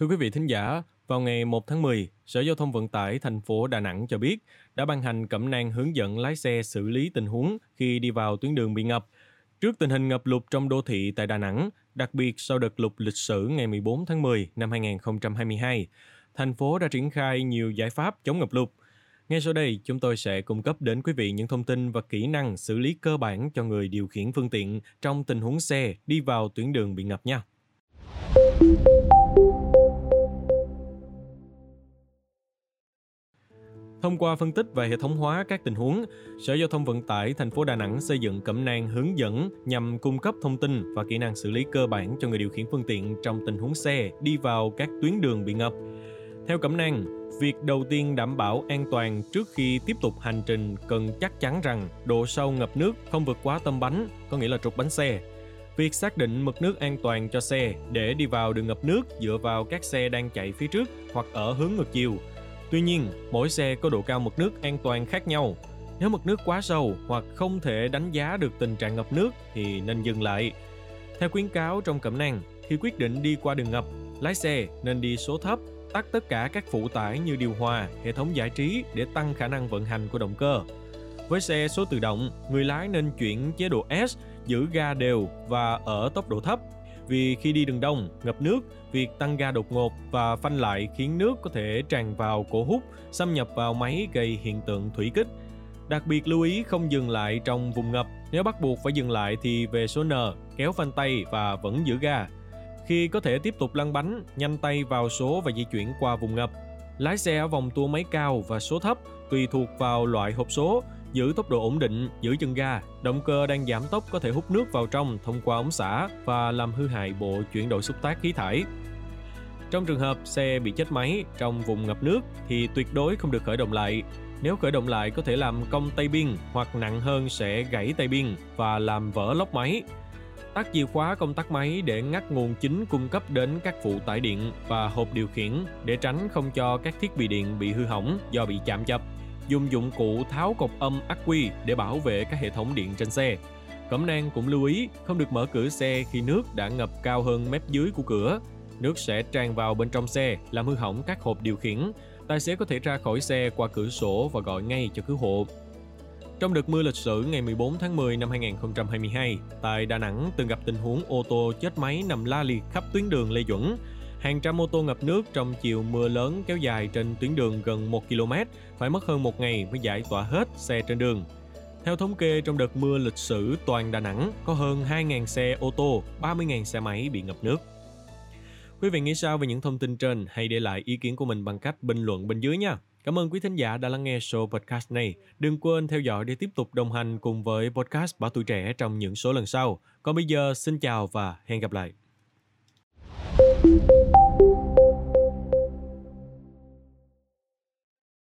Thưa quý vị thính giả, vào ngày 1 tháng 10, Sở Giao thông Vận tải thành phố Đà Nẵng cho biết đã ban hành cẩm nang hướng dẫn lái xe xử lý tình huống khi đi vào tuyến đường bị ngập. Trước tình hình ngập lụt trong đô thị tại Đà Nẵng, đặc biệt sau đợt lụt lịch sử ngày 14 tháng 10 năm 2022, thành phố đã triển khai nhiều giải pháp chống ngập lụt. Ngay sau đây, chúng tôi sẽ cung cấp đến quý vị những thông tin và kỹ năng xử lý cơ bản cho người điều khiển phương tiện trong tình huống xe đi vào tuyến đường bị ngập nha. Thông qua phân tích và hệ thống hóa các tình huống, Sở Giao thông Vận tải thành phố Đà Nẵng xây dựng cẩm nang hướng dẫn nhằm cung cấp thông tin và kỹ năng xử lý cơ bản cho người điều khiển phương tiện trong tình huống xe đi vào các tuyến đường bị ngập. Theo cẩm nang, việc đầu tiên đảm bảo an toàn trước khi tiếp tục hành trình cần chắc chắn rằng độ sâu ngập nước không vượt quá tâm bánh, có nghĩa là trục bánh xe. Việc xác định mực nước an toàn cho xe để đi vào đường ngập nước dựa vào các xe đang chạy phía trước hoặc ở hướng ngược chiều – Tuy nhiên, mỗi xe có độ cao mực nước an toàn khác nhau. Nếu mực nước quá sâu hoặc không thể đánh giá được tình trạng ngập nước thì nên dừng lại. Theo khuyến cáo trong cẩm nang, khi quyết định đi qua đường ngập, lái xe nên đi số thấp, tắt tất cả các phụ tải như điều hòa, hệ thống giải trí để tăng khả năng vận hành của động cơ. Với xe số tự động, người lái nên chuyển chế độ S, giữ ga đều và ở tốc độ thấp vì khi đi đường đông, ngập nước, việc tăng ga đột ngột và phanh lại khiến nước có thể tràn vào cổ hút, xâm nhập vào máy gây hiện tượng thủy kích. Đặc biệt lưu ý không dừng lại trong vùng ngập. Nếu bắt buộc phải dừng lại thì về số N, kéo phanh tay và vẫn giữ ga. Khi có thể tiếp tục lăn bánh, nhanh tay vào số và di chuyển qua vùng ngập. Lái xe ở vòng tua máy cao và số thấp tùy thuộc vào loại hộp số, giữ tốc độ ổn định, giữ chân ga. Động cơ đang giảm tốc có thể hút nước vào trong thông qua ống xả và làm hư hại bộ chuyển đổi xúc tác khí thải. Trong trường hợp xe bị chết máy trong vùng ngập nước thì tuyệt đối không được khởi động lại. Nếu khởi động lại có thể làm cong tay biên hoặc nặng hơn sẽ gãy tay biên và làm vỡ lốc máy. Tắt chìa khóa công tắc máy để ngắt nguồn chính cung cấp đến các phụ tải điện và hộp điều khiển để tránh không cho các thiết bị điện bị hư hỏng do bị chạm chập dùng dụng cụ tháo cọc âm ắc quy để bảo vệ các hệ thống điện trên xe. Cẩm nang cũng lưu ý không được mở cửa xe khi nước đã ngập cao hơn mép dưới của cửa. Nước sẽ tràn vào bên trong xe, làm hư hỏng các hộp điều khiển. Tài xế có thể ra khỏi xe qua cửa sổ và gọi ngay cho cứu hộ. Trong đợt mưa lịch sử ngày 14 tháng 10 năm 2022, tại Đà Nẵng từng gặp tình huống ô tô chết máy nằm la liệt khắp tuyến đường Lê Duẩn. Hàng trăm ô tô ngập nước trong chiều mưa lớn kéo dài trên tuyến đường gần 1 km, phải mất hơn một ngày mới giải tỏa hết xe trên đường. Theo thống kê, trong đợt mưa lịch sử toàn Đà Nẵng có hơn 2.000 xe ô tô, 30.000 xe máy bị ngập nước. Quý vị nghĩ sao về những thông tin trên? Hãy để lại ý kiến của mình bằng cách bình luận bên dưới nha. Cảm ơn quý thính giả đã lắng nghe show podcast này. Đừng quên theo dõi để tiếp tục đồng hành cùng với podcast Bảo Tuổi Trẻ trong những số lần sau. Còn bây giờ, xin chào và hẹn gặp lại. you